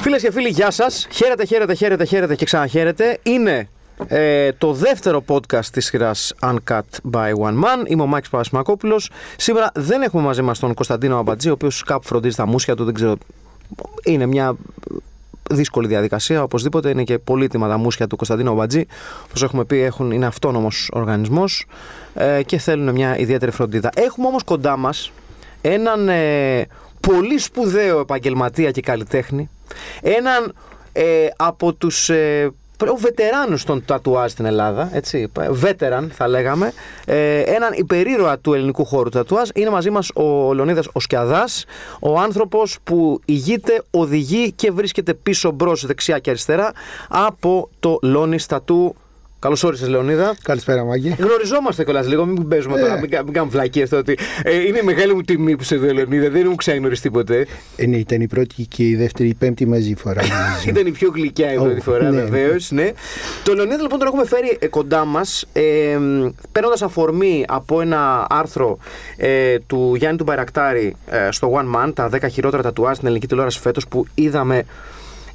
Φίλες και φίλοι, γεια σας. Χαίρετε, χαίρετε, χαίρετε, χαίρετε και ξαναχαίρετε. Είναι ε, το δεύτερο podcast της σειράς Uncut by One Man. Είμαι ο Μάκης Παπασμακόπουλος. Σήμερα δεν έχουμε μαζί μας τον Κωνσταντίνο Αμπατζή, ο οποίος κάπου φροντίζει τα μουσια του, δεν ξέρω. Είναι μια δύσκολη διαδικασία. Οπωσδήποτε είναι και πολύτιμα τα μουσια του Κωνσταντίνου Αμπατζή. Όπως έχουμε πει, έχουν, είναι αυτόνομος οργανισμός ε, και θέλουν μια ιδιαίτερη φροντίδα. Έχουμε όμως κοντά μας έναν ε, πολύ σπουδαίο επαγγελματία και καλλιτέχνη. Έναν ε, από τους ε, πλέον βετεράνους των τατουάζ στην Ελλάδα, έτσι, βέτεραν θα λέγαμε, ε, έναν υπερήρωα του ελληνικού χώρου του τατουάζ. Είναι μαζί μας ο Λεωνίδας ο Σκιαδάς, ο άνθρωπος που ηγείται, οδηγεί και βρίσκεται πίσω μπρος, δεξιά και αριστερά από το Λόνι Τατού Καλώς όρισες, Λεωνίδα. Καλησπέρα, Μάγκη. Γνωριζόμαστε κιόλας λίγο, μην παίζουμε τώρα, μην, μην κάνουμε φλακίες το ότι. Ε, είναι η μεγάλη μου τιμή που σε δω, Λεωνίδα, δεν μου ξαγνωρίσει τίποτε. Ε, ναι, ήταν η πρώτη και η δεύτερη, η πέμπτη μαζί φορά. ήταν η πιο γλυκιά η πρώτη φορά, ναι, βεβαίως. Ναι. Το Λεωνίδα λοιπόν τον έχουμε φέρει ε, κοντά μας, ε, παίρνοντας αφορμή από ένα άρθρο ε, του Γιάννη του Μπαρακτάρη ε, στο One Man, τα 10 χειρότερα τατουάζ στην ελληνική τηλεόραση φέτος που είδαμε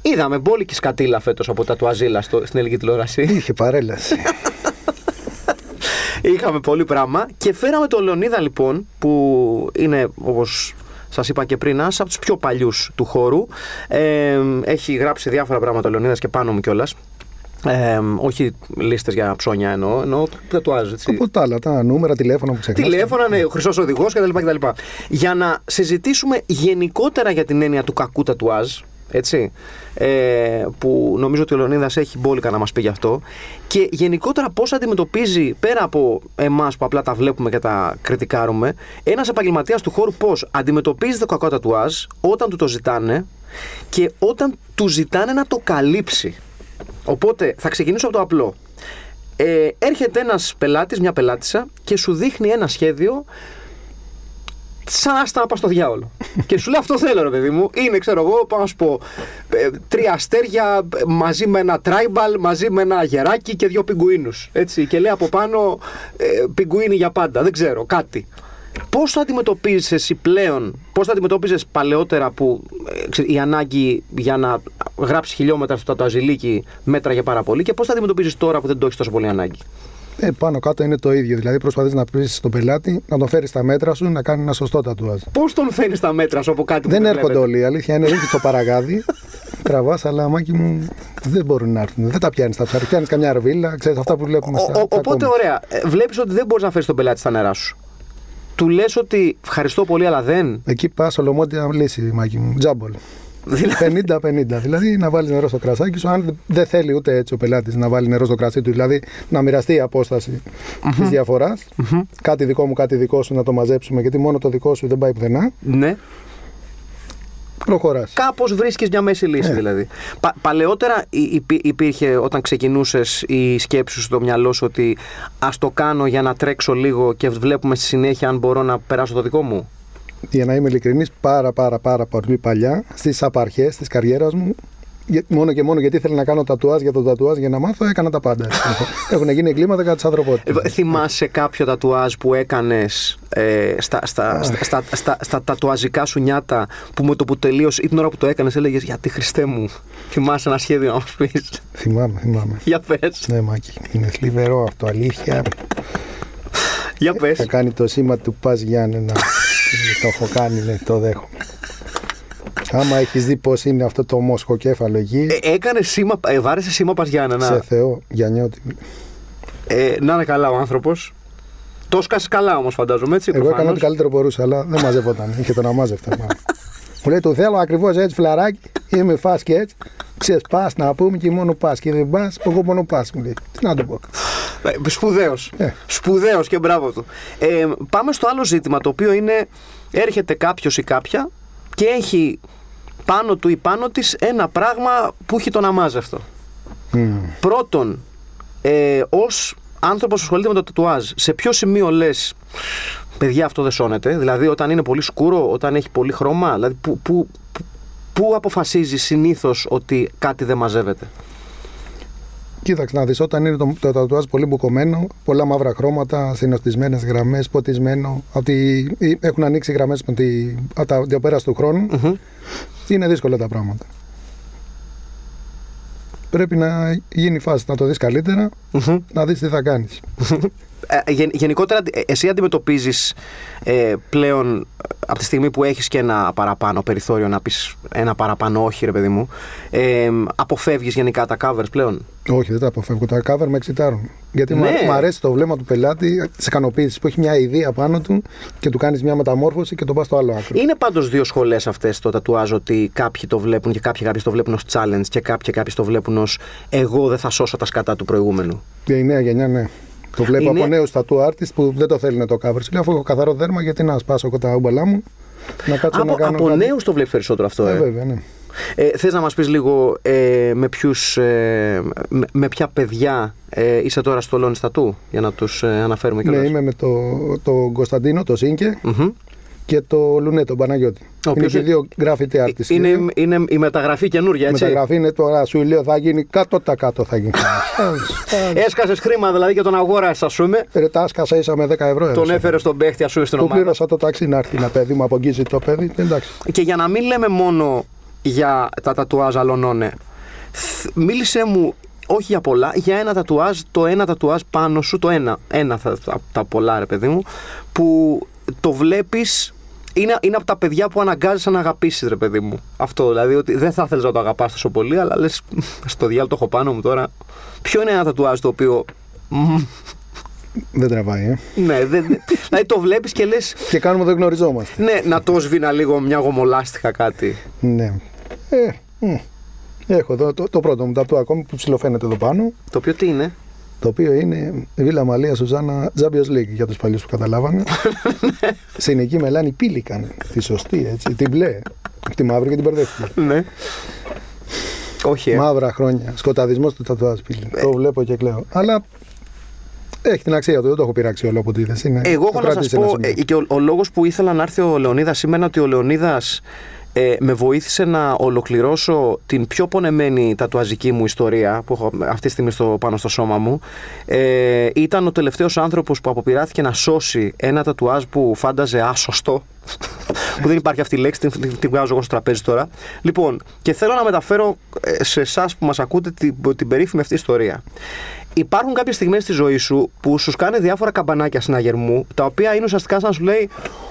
Είδαμε μπόλικη σκατήλα φέτος από τα τουαζίλα στην ελληνική τηλεόραση. Είχε παρέλαση. Είχαμε πολύ πράγμα και φέραμε τον Λεωνίδα λοιπόν που είναι όπως σας είπα και πριν, ένας από τους πιο παλιούς του χώρου. Ε, έχει γράψει διάφορα πράγματα ο Λεωνίδας και πάνω μου κιόλας. Ε, όχι λίστες για ψώνια εννοώ, εννοώ τατουάζ. Έτσι. Από τα άλλα, τα νούμερα, τηλέφωνα που ξεχνάτε. Τηλέφωνα, ναι, ο χρυσός οδηγός κτλ, Για να συζητήσουμε γενικότερα για την έννοια του κακού τατουάζ, έτσι, ε, που νομίζω ότι ο Λεωνίδας έχει μπόλικα να μας πει γι' αυτό. Και γενικότερα πώς αντιμετωπίζει πέρα από εμάς που απλά τα βλέπουμε και τα κριτικάρουμε ένας επαγγελματίας του χώρου πώς αντιμετωπίζει το κακό τατουάζ όταν του το ζητάνε και όταν του ζητάνε να το καλύψει. Οπότε θα ξεκινήσω από το απλό. Ε, έρχεται ένας πελάτης, μια πελάτησα και σου δείχνει ένα σχέδιο σαν άστα να πα στο διάολο. και σου λέει αυτό θέλω, ρε παιδί μου. Είναι, ξέρω εγώ, πάω να σου πω, ε, τρία αστέρια μαζί με ένα τράιμπαλ, μαζί με ένα γεράκι και δύο πιγκουίνους. Έτσι. Και λέει από πάνω ε, πιγκουίνι για πάντα. Δεν ξέρω, κάτι. Πώς το αντιμετωπίζει εσύ πλέον, πώς το αντιμετώπιζε παλαιότερα που ε, η ανάγκη για να γράψεις χιλιόμετρα στο τατουαζιλίκι μέτραγε πάρα πολύ και πώς το αντιμετωπίζεις τώρα που δεν το έχεις τόσο πολύ ανάγκη; Ε, πάνω κάτω είναι το ίδιο. Δηλαδή προσπαθείς να πεις στον πελάτη να τον φέρεις στα μέτρα σου να κάνει ένα σωστό τατουάζ. Πώς τον φέρεις στα μέτρα σου από κάτι Δεν έρχονται όλοι. Η αλήθεια είναι ρίχνει το παραγάδι, τραβάς, αλλά μάκι μου δεν μπορούν να έρθουν. Δεν τα πιάνεις τα ψάρια. Πιάνεις καμιά ρβίλα, ξέρεις αυτά που βλέπουμε στα. Ο, οπότε, ωραία. Ε, Βλέπεις ότι δεν μπορείς να φέρεις τον πελάτη στα νερά σου. Του λες ότι ευχαριστώ πολύ, αλλά δεν; Εκεί πας ολομότια λύση, μάκι μου. Τζάμπολ. 50-50. Δηλαδή να βάλεις νερό στο κρασάκι σου. Αν δεν θέλει ούτε έτσι ο πελάτης να βάλει νερό στο κρασί του, δηλαδή να μοιραστεί η αποσταση της διαφορα Κάτι δικό μου, κάτι δικό σου να το μαζέψουμε, γιατί μόνο το δικό σου δεν πάει πουθενά. Ναι. Προχωράς. Κάπως βρίσκεις μια μέση λύση, Ε. δηλαδή. Πα, παλαιότερα υ- υπήρχε όταν ξεκινούσες η σκέψη σου στο μυαλό σου ότι ας το κάνω για να τρέξω λίγο και βλέπουμε στη συνέχεια αν μπορώ να περάσω το δικό μου; Για να είμαι ειλικρινής, πάρα πάρα πάρα πολύ παλιά, στις απαρχές της καριέρας μου, για- μόνο και μόνο γιατί ήθελα να κάνω τατουάζ για το τατουάζ για να μάθω, έκανα τα πάντα. Έχουν γίνει εγκλήματα κατά της ανθρωπότητας. Ε, θυμάσαι κάποιο τατουάζ που έκανες ε, στα, στα, στα, στα, στα, στα τατουαζικά σου νιάτα που με το που τελείωσε ή την ώρα που το έκανες έλεγες Γιατί Χριστέ μου, θυμάσαι ένα σχέδιο να μας πεις. Θυμάμαι, θυμάμαι. Για πες. Ναι, Μάκη, είναι θλιβερό αυτό, αλήθεια. Για πες. Θα κάνει το σήμα του Πας Γιάννενα. το έχω κάνει, ναι, το δέχομαι. Άμα έχεις δει πώς είναι αυτό το μοσχοκέφαλο εκεί, Ε, έκανε σήμα, ε, βάρεσε σήμα Παζιάννα. σε Θεό, Γιαννιώτη. Ε, να είναι καλά ο άνθρωπος. Το σκάσεις καλά όμως, φαντάζομαι έτσι. Εγώ έκανα προφανώς. ό,τι καλύτερο μπορούσα, αλλά δεν μαζεύονταν. Είχε τον αμάζευτα. μάλλον. Μου λέει: Το θέλω ακριβώς έτσι, φλαράκι. Είμαι φά και έτσι. Ξέρει, πα να πούμε και μόνο πας. Και δεν πας, εγώ μόνο πας. Μου λέει: Τι να το πω. Ε, Σπουδαίος. Ε. Σπουδαίος και μπράβο του. Ε, πάμε στο άλλο ζήτημα το οποίο είναι έρχεται κάποιος ή κάποια και έχει πάνω του ή πάνω της ένα πράγμα που έχει τον αμάζευτο. Μμμ. Πρώτον, ε, ως άνθρωπος που ασχολείται με το τατουάζ, σε ποιο σημείο λες Παιδιά, αυτό δεν σώνεται. Δηλαδή, όταν είναι πολύ σκούρο, όταν έχει πολύ χρώμα, δηλαδή, πού, πού, πού αποφασίζεις συνήθως ότι κάτι δεν μαζεύεται. Κοίταξε να δεις, όταν είναι το, το τατουάζ πολύ μπουκωμένο, πολλά μαύρα χρώματα, συνοστισμένες γραμμές, ποτισμένο, ότι έχουν ανοίξει γραμμές με τη, από τα διαπέραση του χρόνου, Μμμ. είναι δύσκολα τα πράγματα. Πρέπει να γίνει η φάση, να το δεις καλύτερα, Μμμ. να δεις τι θα κάνεις. Ε, γεν- γενικότερα, ε, εσύ αντιμετωπίζεις ε, πλέον από τη στιγμή που έχεις και ένα παραπάνω περιθώριο να πεις ένα παραπάνω όχι ρε παιδί μου ε, αποφεύγεις γενικά τα covers πλέον; Όχι, δεν τα αποφεύγω. Τα cover με εξητάρουν. Γιατί μου Ναι. αρέ- μου αρέσει το βλέμμα του πελάτη τη ικανοποίησης που έχει μια ιδέα πάνω του και του κάνεις μια μεταμόρφωση και το πας στο άλλο άκρο. Είναι πάντως δύο σχολές αυτές το τατουάζ ότι κάποιοι το βλέπουν και κάποιοι, κάποιοι το βλέπουν ως challenge και κάποιοι κάποιοι το βλέπουν ως εγώ δεν θα σώσω τα σκατά του προηγούμενου. Και η νέα γενιά, ναι. Το βλέπω Είναι- από νέου tattoo artists που δεν το θέλουν το cover. Σου λέει αφού έχω καθαρό δέρμα, γιατί να σπάσω εγώ τα ούμπαλά μου. Να κάτσω Από, να κάνω. από κάτι. νέους το βλέπεις περισσότερο αυτό. Ε, Ε, βέβαια, ναι. Ε, θες να μας πεις λίγο ε, με, ποιους, ε, με, με ποια παιδιά ε, είσαι τώρα στο Λόνι Στατού για να τους ε, αναφέρουμε Ναι, κιόλας. είμαι με το, το Κωνσταντίνο, το Σίνκε Μμμ. Και το Λουνέ, τον Παναγιώτη. Ο είναι οποίος και είναι- δύο graffiti artists. Είναι, δύο. είναι η μεταγραφή καινούργια, έτσι; Μεταγραφή είναι τώρα, σου λέω, θα γίνει κάτω τα κάτω θα γίνει. Έσκασες χρήμα δηλαδή και τον αγόρασε, ας πούμε. Ρε, τα άσκασα ίσα με 10 ευρώ. Τον έδωσα. έφερες στον παίχτη, ας πούμε, στην Του ομάδα. πλήρωσα το ταξί να έρθει ένα παιδί μου, απογγίζει το παιδί. Εντάξει. Και για να μην λέμε μόνο για τα τατουάζ αλωνώνε, θ- μίλησε μου όχι για πολλά, για ένα τατουάζ, το ένα τατουάζ πάνω σου, το ένα, ένα θα, τα, τα πολλά ρε παιδί μου, που το βλέπεις, είναι, είναι από τα παιδιά που αναγκάζεσαι να αγαπήσεις ρε παιδί μου. Αυτό δηλαδή, ότι δεν θα θέλεις να το αγαπάς τόσο πολύ, αλλά λες, στο διάλογο το έχω πάνω μου τώρα. Ποιο είναι ένα τατουάζ το οποίο, μ, Δεν τραβάει, ε. ναι, δεν, δεν- δηλαδή το βλέπεις και λες, Και κάνουμε δεν γνωριζόμαστε. ναι, να το σβήνα λίγο μια γομολάστιχα κάτι. Ναι. Ε, μ. Έχω εδώ το, το πρώτο μου τατού ακόμη που ψηλοφαίνεται εδώ πάνω. Το οποίο τι είναι; Το οποίο είναι Βίλα Μαλία Σουζάνα Champions League για τους παλιούς που καταλάβανε. Συνική μελάνη πήλικαν. Τη σωστή, έτσι. Την μπλε. Τη μαύρη και την μπερδεύτηκε. Ναι. Όχι, ε. Μαύρα χρόνια. Σκοταδισμός του τατουάζ πύλη. Το βλέπω και κλαίω. Αλλά έχει την αξία του. Δεν το έχω πειράξει όλο από τη είδες. Είναι Εγώ έχω το να σας κράτησε ένα πω, σημείο. ε, και ο, ο λόγος που ήθελα να έρθει ο Λεωνίδας σήμερα είναι ότι ο Λεωνίδας ε, με βοήθησε να ολοκληρώσω την πιο πονεμένη τατουαζική μου ιστορία που έχω αυτή τη στιγμή στο, πάνω στο σώμα μου. Ε, ήταν ο τελευταίος άνθρωπος που αποπειράθηκε να σώσει ένα τατουάζ που φάνταζε άσωστο. που δεν υπάρχει αυτή η λέξη, την, την, την βγάζω εγώ στο τραπέζι τώρα. Λοιπόν, και θέλω να μεταφέρω ε, σε εσάς που μας ακούτε την, την περίφημη αυτή ιστορία. Υπάρχουν κάποιες στιγμές στη ζωή σου που σου κάνει διάφορα καμπανάκια συναγερμού, τα οποία είναι ουσιαστικά σαν να σου λέει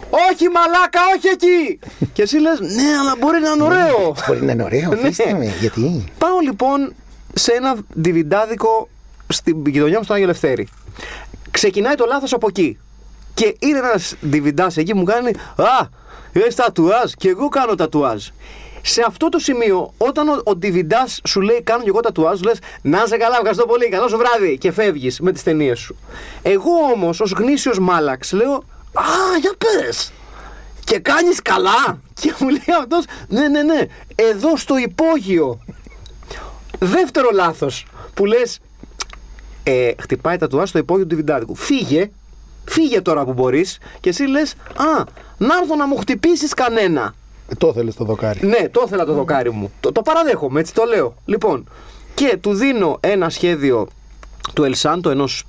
Όχι μαλάκα, όχι εκεί! και εσύ λες, Ναι, αλλά μπορεί να είναι ωραίο. Μπορεί να είναι ωραίο, Ναι. αφήστε με. Γιατί; Πάω λοιπόν σε ένα διβιντάδικο στην γειτονιά μου στον Άγιο Λευτέρη. Ξεκινάει το λάθος από εκεί. Και είναι ένας διβιντάς εκεί που μου κάνει Α, έχει τατουάζ και εγώ κάνω τατουάζ. Σε αυτό το σημείο, όταν ο, ο διβιντάς σου λέει Κάνω και εγώ τατουάζ, σου λες Να σε καλά, ευχαριστώ πολύ, καλό σου βράδυ. Και φεύγεις με τις ταινίες σου. Εγώ όμως, ως γνήσιος μάλαξ, λέω Α, για πες. Και κάνεις καλά. Και μου λέει αυτός, Ναι, ναι, ναι. Εδώ στο υπόγειο. Δεύτερο λάθος που λες. Ε, χτυπάει τα τουά στο υπόγειο του Βιντάδικου. Φύγε, φύγε τώρα που μπορείς και εσύ λες: Α, να έρθω να μου χτυπήσεις κανένα. Ε, Το ήθελε το δοκάρι. Ναι, το ήθελα το δοκάρι μου. Το, το παραδέχομαι, έτσι το λέω. Λοιπόν, και του δίνω ένα σχέδιο του Ελσάντο, ενός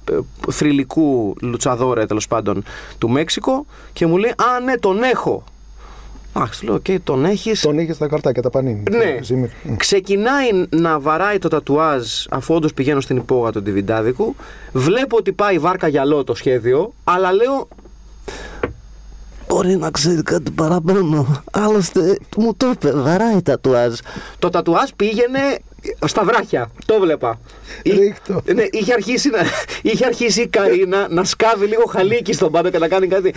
θρηλυκού λουτσαδόρε τέλος πάντων του Μέξικο και μου λέει: Α, ναι, τον έχω. Αχ, λέω: Οκ, τον έχεις. Τον είχε στα καρτάκια τα Πανίνι. Ναι. Σήμερα. Μ. Ξεκινάει να βαράει το τατουάζ αφού όντως πηγαίνω στην υπόγα του Ντιβιντάδικου. Βλέπω ότι πάει βάρκα γιαλό το σχέδιο, αλλά λέω. Μπορεί να ξέρει κάτι παραπάνω. Άλλωστε μου το είπε, βαράει τατουάζ. Το τατουάζ πήγαινε στα βράχια. Το βλέπα. Ρίχ' το. Ναι, είχε αρχίσει, να, είχε αρχίσει η Καρίνα να σκάβει λίγο χαλίκι στον πάντο και να κάνει κάτι.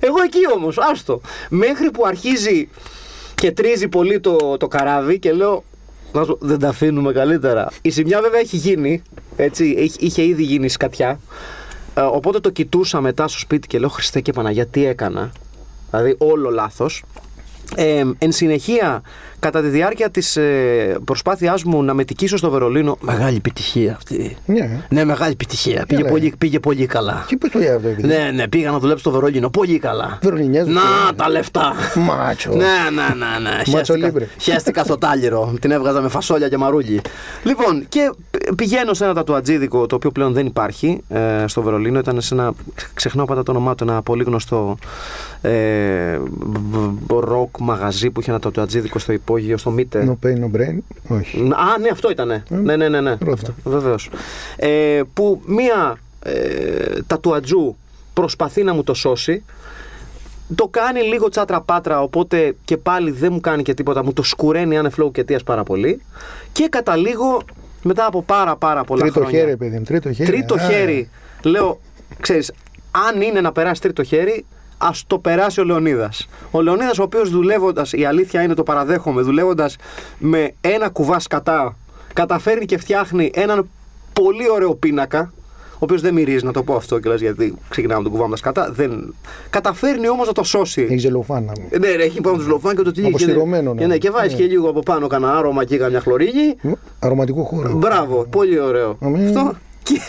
Εγώ εκεί όμως, άστο. Μέχρι που αρχίζει και τρίζει πολύ το, το καράβι και λέω. «Να σου πω, Δεν τα αφήνουμε καλύτερα. Η ζημιά βέβαια έχει γίνει. Έτσι, είχε- είχε ήδη γίνει σκατιά. Ε, οπότε το κοιτούσα μετά στο σπίτι και λέω Χριστέ και Παναγία τι έκανα. Δηλαδή όλο λάθος. Ε, εν συνεχεία κατά τη διάρκεια της ε, προσπάθειάς μου να με τικήσω στο Βερολίνο. Μεγάλη επιτυχία αυτή. Ναι. Ναι, μεγάλη επιτυχία. Πήγε Έλα. πολύ, πήγε πολύ καλά. Και πώ το αυτό, επειδή; Ναι, ναι, πήγα να δουλέψω στο Βερολίνο. Πολύ καλά. Βερολινιές, Να ε. τα λεφτά. Μάτσο. Ναι, ναι, ναι, ναι. Χαίστηκα, λίμπρε. χαίστηκα στο τάλιρο. Την έβγαζα με φασόλια και μαρούλι. Λοιπόν, και πηγαίνω σε ένα τατουατζίδικο το οποίο πλέον δεν υπάρχει ε, στο Βερολίνο. Ήταν σε ένα. Ξεχνάω πάντα το όνομά του, ένα πολύ γνωστό ε, ροκ μαγαζί που είχε ένα τατουατζίδικο στο υπόγειο, στο Μίτε. No pain, no brain. Όχι. Α, ναι, αυτό ήταν. Ναι, ναι, ναι. ναι. Ρώτα. Βεβαίως. Ε, που μία ε, τατουατζού προσπαθεί να μου το σώσει. Το κάνει λίγο τσάτρα πάτρα, οπότε και πάλι δεν μου κάνει και τίποτα. Μου το σκουραίνει άνευ και αιτίας πάρα πολύ. Και καταλήγω μετά από πάρα πάρα πολλά Τρίτο χρόνια. χέρι, παιδί μου. Τρίτο χέρι. Τρίτο Α, χέρι. Λέω, ξέρεις, αν είναι να περάσει τρίτο χέρι, ας το περάσει ο Λεωνίδας. Ο Λεωνίδας, ο οποίος δουλεύοντας, η αλήθεια είναι το παραδέχομαι, δουλεύοντας με ένα κουβά σκατά, καταφέρνει και φτιάχνει έναν πολύ ωραίο πίνακα. Ο οποίος δεν μυρίζει, να το πω αυτό κιόλας, γιατί ξεκινάμε τον κουβά μας κατά. Δεν... Καταφέρνει όμως να το σώσει. Έχει ζελοφάνα μου. Ε, Ναι, ρε, έχει πάνω του λοφάν και το τυλίγει. Αποστηρωμένο, Και, ναι. ναι, και βάζεις Ναι. και λίγο από πάνω κανένα άρωμα και καμιά χλωρίγη. Αρωματικό χώρο. Μπράβο, πολύ ωραίο. Αμέ. Αυτό. Και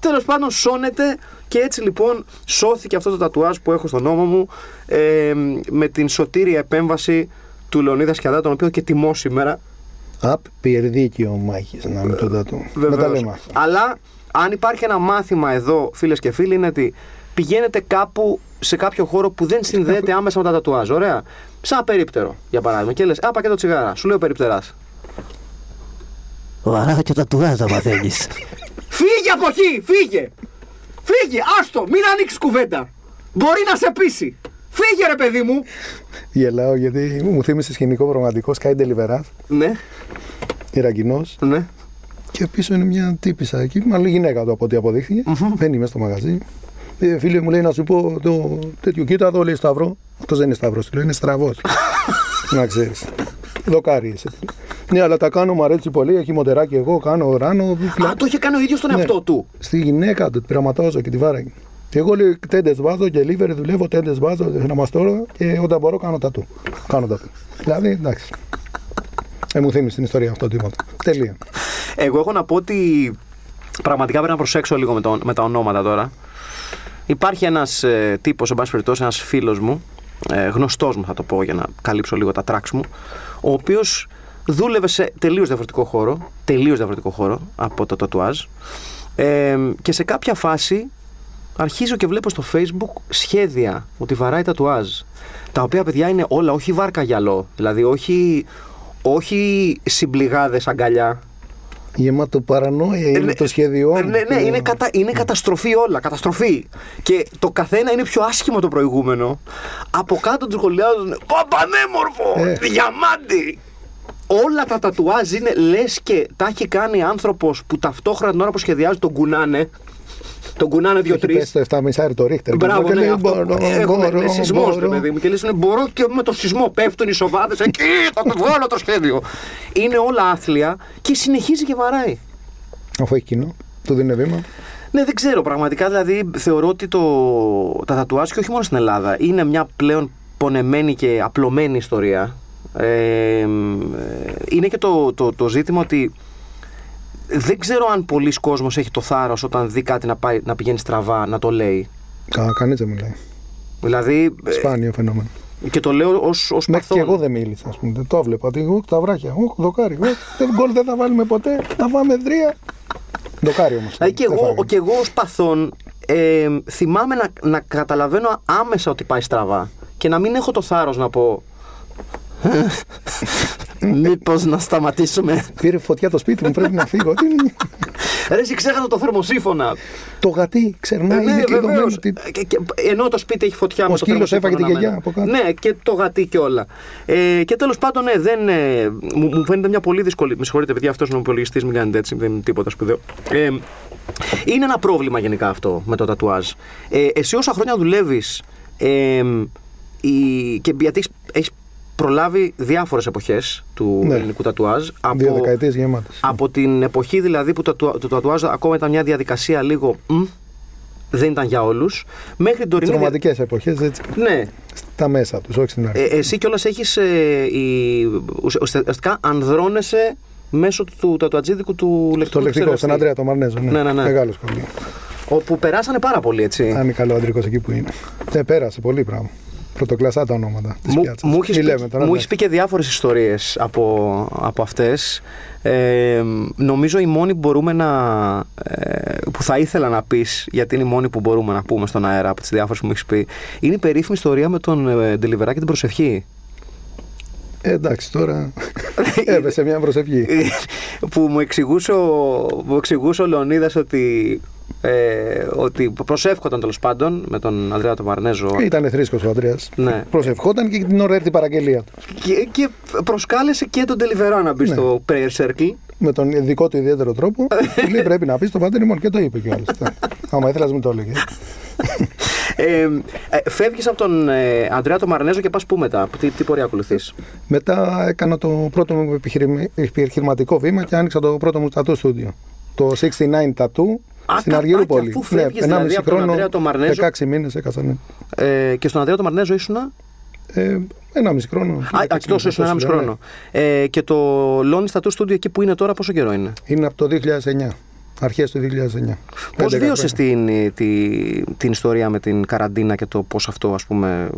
τέλος πάντων σώνεται και έτσι λοιπόν σώθηκε αυτό το τατουάζ που έχω στον νόμο μου ε, με την σωτήρια επέμβαση του Λεωνίδα Σκιαδά, τον οποίο και τιμώ σήμερα. Απ, πυρδίκιο μάχης να μην το τατού. Με τα Βεβαίως. λέμε αυτά. Αλλά αν υπάρχει ένα μάθημα εδώ, φίλες και φίλοι, είναι ότι πηγαίνετε κάπου σε κάποιο χώρο που δεν συνδέεται άμεσα με τα τατουάζ. Ωραία. Σαν ένα περίπτερο, για παράδειγμα. Και λες, Α, πακέτο τσιγάρα. Σου λέει ο περιπτερά. Ωραία και τατουάζ θα μαθαίνεις. Φύγε από εκεί! Φύγε! Φύγε! Άστο! Μην ανοίξεις κουβέντα! Μπορεί να σε πείσει! Φύγε ρε παιδί μου! Γελάω γιατί μου θύμισες σκηνικό προγραμματικό Sky Deliverat, Ναι, Ιρακινό. ναι. Και πίσω είναι μια τύπησα εκεί, μάλλον γυναίκα του από ό,τι αποδείχθηκε. Μπαίνει μέσα στο μαγαζί. Ε, φίλε μου λέει να σου πω το τέτοιο. Κοίτα εδώ λέει Σταυρό. Αυτός δεν είναι Σταυρό, του λέω είναι στραβός. να ξέρεις. Δοκάρι είσαι. Ναι, αλλά τα κάνω μου αρέσει πολύ. Έχει μοτεράκι εγώ, κάνω ράνο. Α, το είχε κάνει ο ίδιος τον Ναι. εαυτό του. Στη γυναίκα του, την πειραματάζω και τη βάραγε. Και εγώ λέει τέντες βάζω και λίβερ δουλεύω, τέντες βάζω, να μα τώρα και όταν μπορώ κάνω τα του. Κάνω τα του. Δηλαδή εντάξει. Ε, μου θύμισε την ιστορία αυτό τίποτα. Τελεία. Εγώ έχω να πω ότι πραγματικά πρέπει να προσέξω λίγο με, το, με τα ονόματα τώρα. Υπάρχει ένας ε, τύπος, εν πάση περιπτώσει, ένας φίλος μου, ε, γνωστός μου θα το πω για να καλύψω λίγο τα τράξ μου, ο οποίος δούλευε σε τελείως διαφορετικό χώρο, τελείως διαφορετικό χώρο από το τατουάζ. Ε, και σε κάποια φάση αρχίζω και βλέπω στο facebook σχέδια ότι βαράει τατουάζ. Τα οποία παιδιά είναι όλα όχι βάρκα γυαλό, δηλαδή όχι, όχι συμπληγάδες αγκαλιά, Γεμάτο παρανόια είναι ναι, το σχέδιό. ναι, μου. ναι, είναι, κατα, είναι καταστροφή όλα. Καταστροφή. Και το καθένα είναι πιο άσχημο το προηγούμενο. Από κάτω τους σχολιάζουν Παπανέμορφο! Ε. Διαμάντι! Όλα τα τατουάζ είναι λες και τα έχει κάνει άνθρωπος που ταυτόχρονα την ώρα που σχεδιάζει τον κουνάνε. Τον κουνάνε Έχει δύο-τρεις. πέσει το 7,5 το ρίχτερ. Μπράβο, και ναι, λέει, αυτό. μπορώ, Έχουμε μπορώ, σεισμός, ρε μπορώ. παιδί μου. Και λες, ναι, μπορώ και με το σεισμό πέφτουν οι σοβάδες. Εκεί θα το βγάλω το σχέδιο. Είναι όλα άθλια και συνεχίζει και βαράει. Αφού έχει κοινό, του δίνει βήμα. Ναι, δεν ξέρω. Πραγματικά δηλαδή θεωρώ ότι το, τα τατουάζ και όχι μόνο στην Ελλάδα είναι μια πλέον πονεμένη και απλωμένη ιστορία. Ε, ε, είναι και το, το, το ζήτημα ότι δεν ξέρω αν πολλοί κόσμος έχει το θάρρος όταν δει κάτι να, πάει, να πηγαίνει στραβά να το λέει. Κα, Κανείς δεν μιλάει. Δηλαδή, ε, Σπάνιο φαινόμενο. και το λέω ως, ως Μέχρι και παθόν. εγώ δεν μίλησα, ας πούμε. Το έβλεπα. Ότι εγώ τα βράχια. Εγώ δοκάρι. Εγώ, δεν γκολ δεν θα βάλουμε ποτέ. Θα φάμε τρία. Δοκάρι όμως. Δηλαδή και εγώ, και εγώ ως παθόν ε, θυμάμαι να, να καταλαβαίνω άμεσα ότι πάει στραβά και να μην έχω το θάρρος να πω Μήπως να σταματήσουμε; Πήρε φωτιά το σπίτι μου, πρέπει να φύγω. Τι είναι. Ρε, εσύ ξέχασα το θερμοσύφωνα. το γατί ξερνάει, Ε, είναι ναι, κλειδωμένο. βεβαίως. Τι- Ε, και- και- ενώ το σπίτι έχει φωτιά Ο με το σκύλος θερμοσύφωνα έφαγε τη αναμένα. γιαγιά από κάτω. Ναι, και το γατί και όλα. Ε, και τέλος πάντων, ναι, δεν, ε, μου, μου φαίνεται μια πολύ δύσκολη. Με συγχωρείτε, παιδιά, αυτός είναι ο υπολογιστής, μην κάνετε έτσι, δεν είναι τίποτα σπουδαίο. Ε, είναι ένα πρόβλημα γενικά αυτό με το τατουάζ. Ε, εσύ όσα χρόνια δουλεύεις ε, η- και γιατί έχεις- έχεις προλάβει διάφορες εποχές του Ναι. ελληνικού τατουάζ. Δύο δεκαετίες γεμάτες. Από την εποχή δηλαδή που το, το, το τατουάζ ακόμα ήταν μια διαδικασία λίγο μ, δεν ήταν για όλους. Μέχρι την Τι τωρινή. ρομαντικέ εποχές, έτσι. Ναι. Στα μέσα τους, όχι στην αρχή. Ε, εσύ κιόλας έχεις. Ε, η- ουσια- ουσιαστικά ανδρώνεσαι μέσω του τατουατζίδικου του λεκτικού. Στο λεκτικό, εξερευνητή, στον Αντρέα το Μαρνέζο. Ναι, Ναι, ναι, ναι. Μεγάλο σχολείο. Όπου περάσανε πάρα πολύ έτσι. Αν είναι καλό αντρικός εκεί που είναι. Δεν πέρασε πολύ πράγμα. Πρωτοκλασσά τα ονόματα της Μου, πιάτσας. μου έχεις πει, μου έχεις πει και διάφορες ιστορίες από, από αυτές. Ε, νομίζω η μόνη που μπορούμε να... ε, που θα ήθελα να πεις, γιατί είναι η μόνη που μπορούμε να πούμε στον αέρα από τις διάφορες που μου έχεις πει, είναι η περίφημη ιστορία με τον ε, Ντελιβερά και την προσευχή. Ε, εντάξει, τώρα έπεσε μια προσευχή. που μου εξηγούσε ο, μου εξηγούσε ο Λεωνίδας ότι, ε, ότι προσεύχονταν τέλος πάντων με τον Ανδρέα τον Μαρνέζο Ήταν θρήσκος ο Αντρέα. Ναι. Προσευχόταν και την ώρα έρθει η παραγγελία του. και, και προσκάλεσε και τον Ντελιβερά να μπει Ναι. στο prayer circle. Με τον δικό του ιδιαίτερο τρόπο. Του λέει πρέπει να πεις το πάτερ μόνο και το είπε κιόλας. Άμα ήθελα, μην το έλεγες. Ε, ε, Φεύγεις από τον ε, Αντρέα τον Μαρνέζο και πας πού μετά, τι, τι πορεία ακολουθείς; Μετά έκανα το πρώτο μου επιχειρημα- επιχειρηματικό βήμα και άνοιξα το πρώτο μου τατού στούντιο. Το 69 Tattoo Α, στην κα- Αργυρούπολη. α, και αφού φεύγεις, δηλαδή, από τον Ανδρέα τον Μαρνέζο. 16 μήνες έκανα. Ναι. Ε, και στον Αντρέα τον Μαρνέζο ήσουν. Α, Ε, ένα μισή χρόνο. 16 εκτός μήνες, ήσουν ένα μισό ναι. χρόνο. Ε, και το Lonely Tattoo Studio εκεί που είναι τώρα, πόσο καιρό είναι; Είναι από το 2009. Αρχές του 2009. Πώς 11 βίωσες χρόνια. την, τη, την ιστορία με την καραντίνα και το πώς αυτό ας πούμε,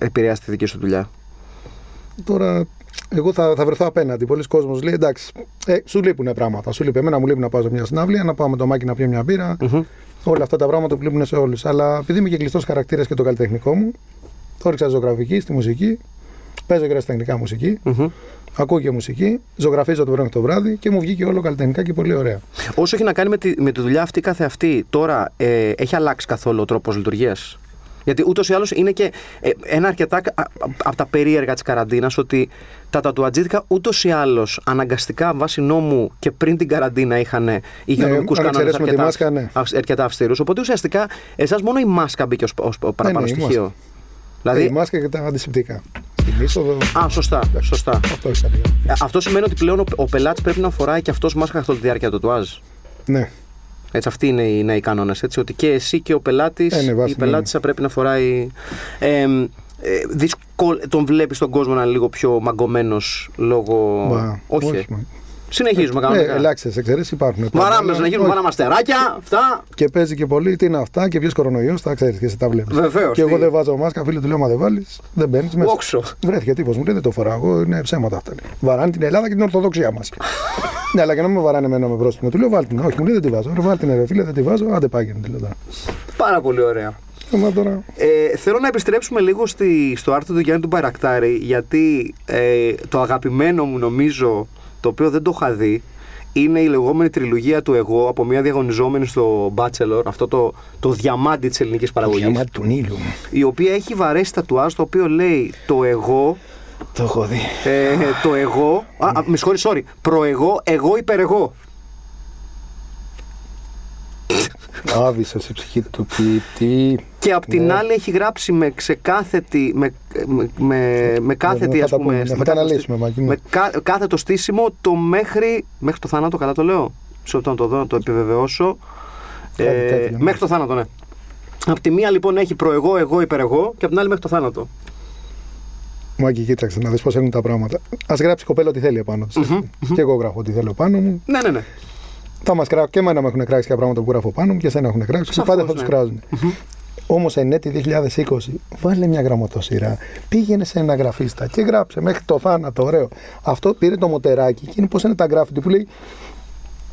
επηρέασε τη δική σου δουλειά; Τώρα, εγώ θα, θα βρεθώ απέναντι. Πολλοί κόσμος λέει εντάξει, ε, σου λείπουν πράγματα. Σου λείπει. Εμένα μου λείπει να πάω σε μια συναυλία, να πάω με το μάκι να πιω μια μπύρα. Όλα αυτά τα πράγματα που λείπουν σε όλους. Αλλά επειδή είμαι και κλειστός χαρακτήρας και το καλλιτεχνικό μου, το έριξα ζωγραφική στη μουσική. Παίζω και τεχνικά μουσική. Μμμ. Ακούω και μουσική. Ζωγραφίζω το πρωί μέχρι το βράδυ και μου βγήκε όλο καλλιτεχνικά και πολύ ωραία. Όσο έχει να κάνει με τη, με τη δουλειά αυτή κάθε αυτή, τώρα ε, έχει αλλάξει καθόλου ο τρόπος λειτουργίας; Γιατί ούτως ή άλλως είναι και ε, ένα αρκετά από τα περίεργα της καραντίνας ότι τα τατουατζίδικα ούτως ή άλλως αναγκαστικά βάσει νόμου και πριν την καραντίνα είχαν υγειονομικού αν κανόνες εξαιρέσουμε τη αρκετά, μάσκα, ναι. αυ- αρκετά αυστηρούς. Οπότε ουσιαστικά εσάς μόνο η μάσκα μπήκε ω παραπάνω ναι, η στοιχείο. μάσκα. Δηλαδή. η μάσκα και τα αντισηπτικά. Στην είσοδο. Α, σωστά. σωστά. Αυτό έχει κάτι. Ε, Αυτό σημαίνει ότι πλέον ο, ο πελάτης πρέπει να φοράει και αυτός μάσκα καθ' όλη τη διάρκεια του τουάζ. Ναι. Έτσι, αυτοί είναι οι νέοι κανόνες. Ότι και εσύ και ο πελάτη, Ε, ναι, η βάση, πελάτησα πρέπει να φοράει. Ε, ε, δύσκολ- τον βλέπεις τον κόσμο να είναι λίγο πιο μαγκωμένος λόγω. Μα, όχι. μα. Συνεχίζουμε Ναι, κανονικά. ελάχιστε εξαιρέσει υπάρχουν. Βαράμε, Πάντα, συνεχίζουμε, όχι. βαράμε αστεράκια, αυτά. Και παίζει και πολύ. Τι είναι αυτά και ποιος κορονοϊός, τα ξέρεις και εσύ τα βλέπεις. Βεβαίως, Και τι. εγώ δεν βάζω μάσκα, φίλε του λέω: Μα δεν βάλεις, δεν μπαίνεις μέσα. Όξο. Βρέθηκε τύπος μου λέει: Δεν το φοράω. Εγώ είναι ψέματα αυτά. λέει. Βαράνε την Ελλάδα και την Ορθοδοξία μας. ναι, αλλά και να με βαράνε εμένα με πρόστιμο. Του λέω: Βάλει την. Όχι, μου λέει: Δεν τη βάζω. Ρε, βάλει την, ρε, φίλε, δεν τη βάζω. Άντε πάγαινε. τη λέω τώρα. Πάρα πολύ ωραία. Ε, Μα τώρα. Ε, θέλω να επιστρέψουμε λίγο στη, στο άρθρο του Γιάννη του Μπαρακτάρη, γιατί ε, το αγαπημένο μου νομίζω, το οποίο δεν το είχα δει, είναι η λεγόμενη τριλογία του εγώ από μια διαγωνιζόμενη στο Bachelor, αυτό το, το διαμάντι της ελληνικής παραγωγής, Διαμάτι του Νείλου. η οποία έχει βαρέσει τατουάζ το οποίο λέει το εγώ, Το έχω δει. ε, το εγώ, α, α, με συγχωρείς, sorry, προεγώ, εγώ υπερεγώ. Άβησες η ψυχή του ποιητή. Και απ' την Ναι. άλλη έχει γράψει με ξεκάθετη, με, με, με, με κάθετη θα ας τα πούμε, πούμε, θα με τα κάθετο αναλύσουμε, στή- Μάκη μου. με κα, κάθετο στήσιμο το μέχρι, μέχρι το θάνατο, καλά το λέω, σε όταν το δω να το επιβεβαιώσω, Κάτι ε, τέτοιο, ναι. μέχρι το θάνατο ναι. Απ' τη μία λοιπόν έχει προεγώ, εγώ, υπερεγώ και απ' την άλλη μέχρι το θάνατο. Μάκη, κοίταξε να δεις πώς έχουν τα πράγματα. Α γράψει η κοπέλα ό,τι θέλει επάνω τη. Και εγώ γράφω ό,τι θέλω πάνω μου. Ναι, ναι, ναι. Θα μας κράξουν και εμένα με έχουν κράξει και πράγματα που γράφω πάνω μου και εσένα έχουν κράξει. Και Σαφώς, πάντα θα ναι. του κράζουν. Όμως εν έτη 2020, βάλε μια γραμματοσυρά. Πήγαινε σε ένα γραφίστα και γράψε μέχρι το θάνατο. Ωραίο. Αυτό πήρε το μοτεράκι και είναι πώ είναι τα γκράφιτι που λέει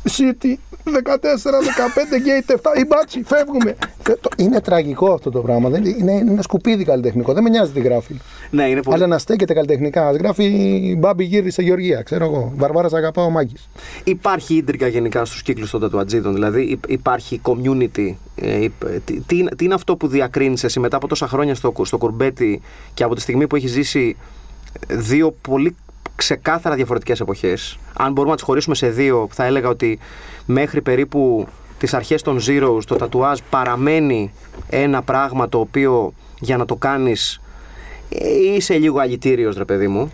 City 14, 15, Gate 7, η μπάτσι, φεύγουμε. Και το- Είναι τραγικό αυτό το πράγμα. Δεν, είναι, είναι ένα σκουπίδι καλλιτεχνικό. Δεν με νοιάζει τι γράφει. Ναι, είναι πολύ. Αλλά να στέκεται καλλιτεχνικά. Α γράφει Μπάμπι γύρισε Γεωργία, ξέρω εγώ. Βαρβάρα αγαπάω Μάκης. Υπάρχει ίντρικα γενικά στους κύκλους των τατουατζίδων, δηλαδή υ- υπάρχει community. Ε, υπ- τι, τι, είναι- τι είναι αυτό που διακρίνεις εσύ μετά από τόσα χρόνια στο, κου- στο κουρμπέτι και από τη στιγμή που έχεις ζήσει δύο πολύ ξεκάθαρα διαφορετικές εποχές. Αν μπορούμε να τις χωρίσουμε σε δύο, θα έλεγα ότι μέχρι περίπου τις αρχές των Zeros το τατουάζ παραμένει ένα πράγμα το οποίο για να το κάνεις ε, είσαι λίγο αλητήριος ρε παιδί μου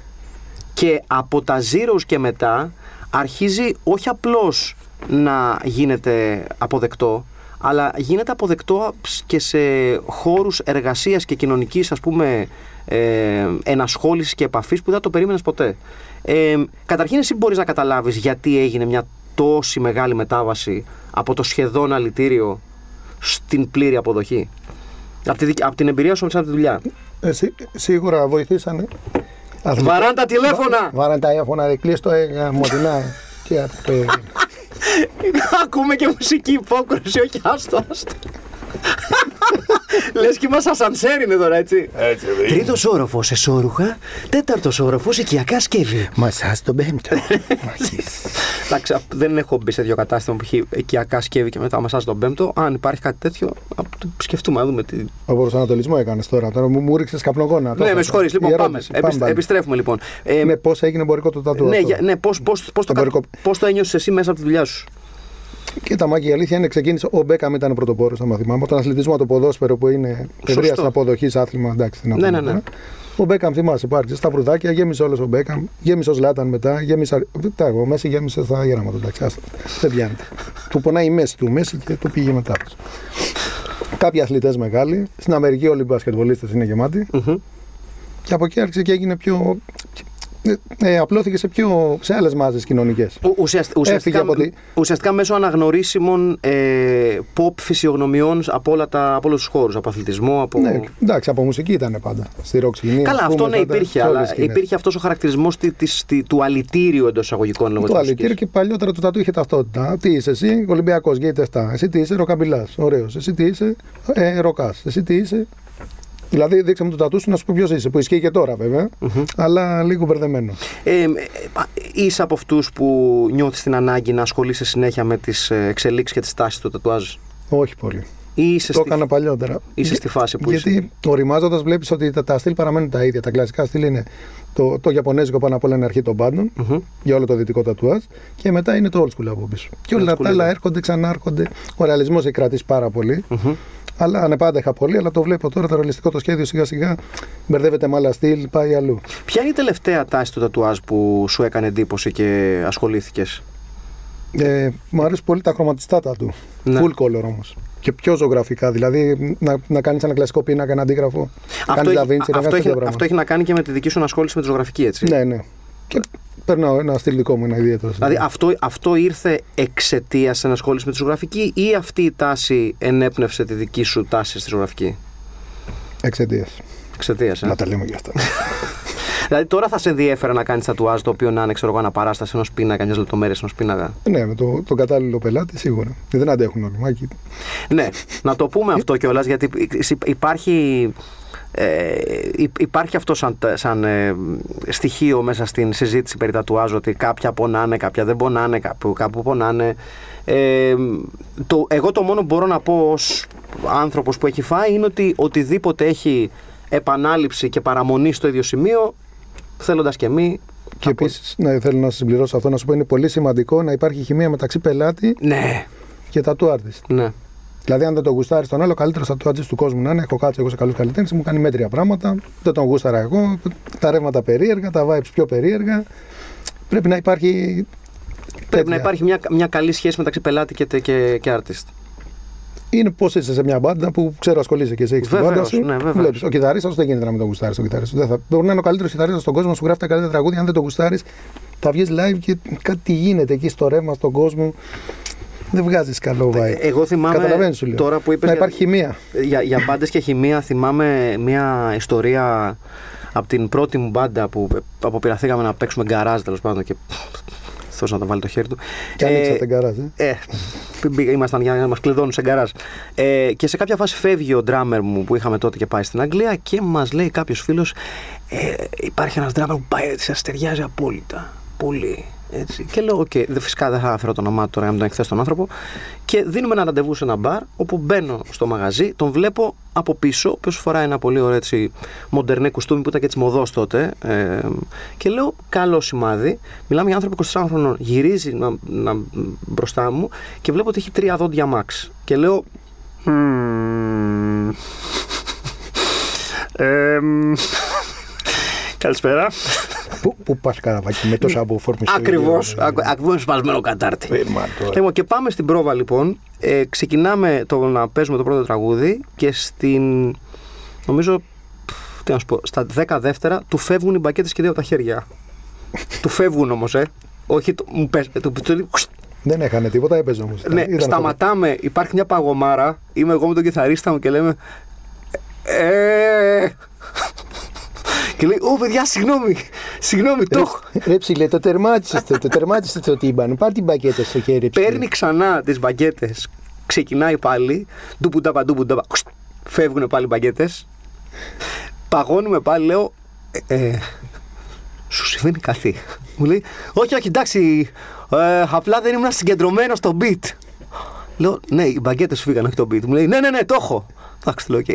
και από τα zeros και μετά αρχίζει όχι απλώς να γίνεται αποδεκτό αλλά γίνεται αποδεκτό και σε χώρους εργασίας και κοινωνικής ας πούμε ε, ενασχόλησης και επαφής που δεν το περίμενες ποτέ. Ε, καταρχήν εσύ μπορείς να καταλάβεις γιατί έγινε μια τόση μεγάλη μετάβαση από το σχεδόν αλητήριο στην πλήρη αποδοχή. Από, τη, δικ- από την εμπειρία σου μέσα από τη δουλειά. Ε, σί- σίγουρα βοηθήσανε. Βαράν τα τηλέφωνα! Βάραν τα τηλέφωνα, ρε, κλείστο, ε, μοντινά. Και αυτό. ε, Ακούμε και μουσική υπόκριση, όχι άστο, άστο. Λες και μας ασανσέρ είναι τώρα, έτσι. Έτσι, ρε. Τρίτος όροφος εσώρουχα, τέταρτος όροφος οικιακά σκεύη. Μασάς τον πέμπτο. Εντάξει, απ- δεν έχω μπει σε δύο κατάστημα που έχει οικιακά σκεύη και μετά μασάς τον πέμπτο. Αν υπάρχει κάτι τέτοιο, απ' το σκεφτούμε να δούμε τι. Ο προσανατολισμό έκανες τώρα. Τώρα μου, μου ρίξες καπνογόνα. Ναι, με συγχωρείς. Λοιπόν, Η πάμε. ερώτηση. Επισ- πάλι. Επιστρέφουμε λοιπόν. Ε, Ναι, πώς έγινε εμπορικό το τατού. ναι, αυτό; για- ναι, πώς, πώς, πώς, το, κα- Εμπορικό. πώς το ένιωσες εσύ μέσα από τη δουλειά σου; Και τα μάκια η αλήθεια είναι ξεκίνησε. Ο Μπέκαμ ήταν πρωτοπόρος, αν θυμάμαι. Από τον αθλητισμό, το ποδόσφαιρο που είναι ευρεία αποδοχής άθλημα. Εντάξει, τι να Ναι, πούμε ναι, ναι. τώρα. Ο Μπέκαμ θυμάσαι, υπάρχει στα προυδάκια, γέμισε όλος ο Μπέκαμ. Γέμισε ο Λάταν μετά. Γέμισε. Τα εγώ, ο Μέση γέμισε στα γεράματα. Εντάξει, άστα. Δεν πιάνεται. του πονάει η μέση του Μέση και του πήγε μετά. Κάποιοι αθλητές μεγάλοι. Στην Αμερική όλοι οι μπασκετβολίστε είναι γεμάτοι. Μμμ. Και από εκεί άρχισε και έγινε πιο. Ε, ε, απλώθηκε σε, πιο, σε άλλες μάζες κοινωνικές. Ο- ουσιασ- ουσιαστικά, από τη- ουσιαστικά μέσω αναγνωρίσιμων ε, pop φυσιογνωμιών από, όλα τα, από όλους τους χώρους, από αθλητισμό, από... Ναι, εντάξει, από μουσική ήταν πάντα. Στη ροκ σκηνή. Καλά, ας αυτό πούμε, ναι πάντα, υπήρχε, σε όλες αλλά τις σκηνές. υπήρχε αυτός ο χαρακτηρισμός τη, της- τη- του αλητήριου εντός εισαγωγικών λόγω Το της αλητήριο μουσικής. και παλιότερα το τατού είχε ταυτότητα. Τι είσαι εσύ, Ολυμπιακός, Gate 7. Εσύ τι είσαι, ροκαμπιλάς. Ωραίος. Εσύ τι είσαι, ε, ροκάς. Εσύ τι είσαι. Δηλαδή, δείξε μου το τατού σου να σου πω ποιος είσαι. Που ισχύει και τώρα βέβαια. Αλλά λίγο μπερδεμένο. Ε, ε, ε, είσαι από αυτούς που νιώθεις την ανάγκη να ασχολείσαι συνέχεια με τις ε, εξελίξεις και τις τάσεις του τατουάζ. Όχι πολύ. Ή είσαι, το στη, έκανα παλιότερα. είσαι στη φάση που είσαι; Γιατί οριμάζοντας βλέπεις ότι τα, τα στυλ παραμένουν τα ίδια. Τα κλασικά στυλ είναι το, το Ιαπωνέζικο πάνω απ' όλα είναι αρχή των πάντων Μμμ. για όλο το δυτικό τατουάζ και μετά είναι το old school από πίσω. Και όλα Old school τα άλλα είναι. έρχονται, ξανάρχονται. Ο ρεαλισμός έχει κρατήσει πάρα πολύ. Μμμ. Αλλά ανεπάντεχα πολύ, αλλά το βλέπω τώρα το ρεαλιστικό το σχέδιο σιγά σιγά μπερδεύεται με άλλα στυλ, πάει αλλού. Ποια είναι η τελευταία τάση του τατουάζ που σου έκανε εντύπωση και ασχολήθηκες; Ε, μου αρέσουν πολύ τα χρωματιστά τα του. Ναι. Full color όμως. Και πιο ζωγραφικά, δηλαδή να, να κάνεις ένα κλασικό πίνακα, ένα αντίγραφο. Αυτό Κάνεις έχει, Da Vinci, να αυτό, κάνεις έχει, τέτοια πράγματα. αυτό έχει να κάνει και με τη δική σου ανασχόληση με τη ζωγραφική, έτσι. Ναι, ναι. Και περνάω ένα στυλ δικό μου, ένα ιδιαίτερο. στυλ. Δηλαδή αυτό, αυτό ήρθε εξαιτίας ενασχόλησης με τη ζωγραφική ή αυτή η τάση ενέπνευσε τη δική σου τάση στη ζωγραφική; Εξαιτίας. Εξαιτίας. Ε; Να τα λέμε για αυτά. δηλαδή τώρα θα σε ενδιέφερε να κάνεις τατουάζ το οποίο να είναι ξέρω εγώ, αναπαράσταση ενός πίνακα, μιας λεπτομέρειας ενός πίνακα; ναι, με το, τον κατάλληλο πελάτη σίγουρα. Δεν αντέχουν όλοι. Μάκη. ναι, να το πούμε αυτό κιόλας γιατί υπάρχει. Ε, υ- υπάρχει αυτό σαν, σαν ε, στοιχείο μέσα στην συζήτηση περί τατουάζ ότι κάποια πονάνε, κάποια δεν πονάνε, κάπου, κάπου πονάνε. Ε, το, εγώ το μόνο που μπορώ να πω ως άνθρωπος που έχει φάει είναι ότι οτιδήποτε έχει επανάληψη και παραμονή στο ίδιο σημείο θέλοντας και μη Και επίσης, ναι, θέλω να συμπληρώσω αυτό, να σου πω είναι πολύ σημαντικό να υπάρχει χημεία μεταξύ πελάτη ναι, και tattoo artist. ναι. Δηλαδή, αν δεν τον γουστάρεις τον άλλο, καλύτερος tattoo artist του κόσμου να είναι. Έχω κάτσει εγώ σε καλούς καλλιτέχνες, μου κάνει μέτρια πράγματα. Δεν τον γούσταρα εγώ. Τα ρεύματα περίεργα, τα vibes πιο περίεργα. Πρέπει να υπάρχει. Πρέπει τέτοια. να υπάρχει μια, μια καλή σχέση μεταξύ πελάτη και, και, και artist. Είναι πώς είσαι σε μια μπάντα που ξέρω ασχολείσαι και εσύ έχεις την Βεβαίως, μπάντα σου. ναι, βεβαίως. Βλέπεις, ο κιθαρίστας δεν γίνεται να μην τον γουστάρεις τον κιθαρίστας. Δεν θα... Μπορεί να είναι ο καλύτερος κιθαρίστας στον κόσμο, να σου γράφει τα καλύτερα τραγούδια. Αν δεν τον γουστάρεις, θα βγεις live και κάτι γίνεται εκεί στο ρεύμα, στον κόσμο. Δεν βγάζεις καλό vibe. Εγώ θυμάμαι Καταλαβαίνεις σου λέω. τώρα που είπες να για- υπάρχει χημεία. Για, για μπάντες και χημεία θυμάμαι μια ιστορία από την πρώτη μου μπάντα που αποπειραθήκαμε να παίξουμε γκαράζ τέλος πάντων και θέλω να το βάλει το χέρι του. Και ανοίξατε γκαράζ. Ε. Ε, πήγα- ήμασταν για να μας κλειδώνουν σε γκαράζ. Ε, και σε κάποια φάση φεύγει ο ντράμερ μου που είχαμε τότε και πάει στην Αγγλία και μας λέει κάποιος φίλος: ε, Υπάρχει ένας ντράμερ που πάει, σα ταιριάζει απόλυτα. Πολύ. Έτσι. Και λέω: Οκ, δε- φυσικά δεν θα αναφέρω το όνομά του τώρα για να μην τον εκθέσω τον άνθρωπο. Και δίνουμε ένα ραντεβού σε ένα μπαρ όπου μπαίνω στο μαγαζί, τον βλέπω από πίσω, ο οποίος φοράει ένα πολύ ωραίο έτσι μοντερνέ κουστούμι που ήταν και της μοδός τότε. Ε, και λέω: Καλό σημάδι. Μιλάμε για άνθρωπο 24 χρονών. Γυρίζει να, να, μπροστά μου και βλέπω ότι έχει τρία δόντια max. Και λέω. «Μμμ». Εμ, Καλησπέρα. Πού, πού πα καραβάκι με τόσα από φόρμη Ακριβώ. Ακριβώ σπασμένο κατάρτι. Ε, μα τώρα. Λοιπόν, και πάμε στην πρόβα λοιπόν. Ε, ξεκινάμε το να παίζουμε το πρώτο τραγούδι και στην. Νομίζω. πφ, Τι να σου πω, στα 10 δεύτερα του φεύγουν οι μπακέτε και δύο από τα χέρια. του φεύγουν όμω, ε. Όχι, το, μου πες, το, το, το- Δεν έχανε τίποτα, έπαιζε όμω. ναι, σταματάμε. Υπάρχει μια παγωμάρα. Είμαι εγώ με τον κιθαρίστα μου και λέμε. Ε, και λέει, Ω παιδιά, συγγνώμη, συγγνώμη, το έχω. Ρε ψηλέ, το τερμάτισες το, το τερμάτισες το τύμπανο. Πάρ την μπακέτα στο χέρι. ψηλέ. Παίρνει ξανά τις μπαγκέτε, ξεκινάει πάλι. Ντουπουντάπα, ντουπουντάπα. Φεύγουν πάλι μπαγκέτε. Παγώνουμε πάλι, λέω. «Ε, ε, σου συμβαίνει κάτι. Μου λέει, Όχι, όχι, εντάξει. ε, απλά δεν ήμουν συγκεντρωμένο στο beat. Λέω, Ναι, οι μπαγκέτες σου φύγανε, όχι το beat. Μου λέει, Ναι, ναι, ναι, το έχω. Εντάξει, λέω, οκ.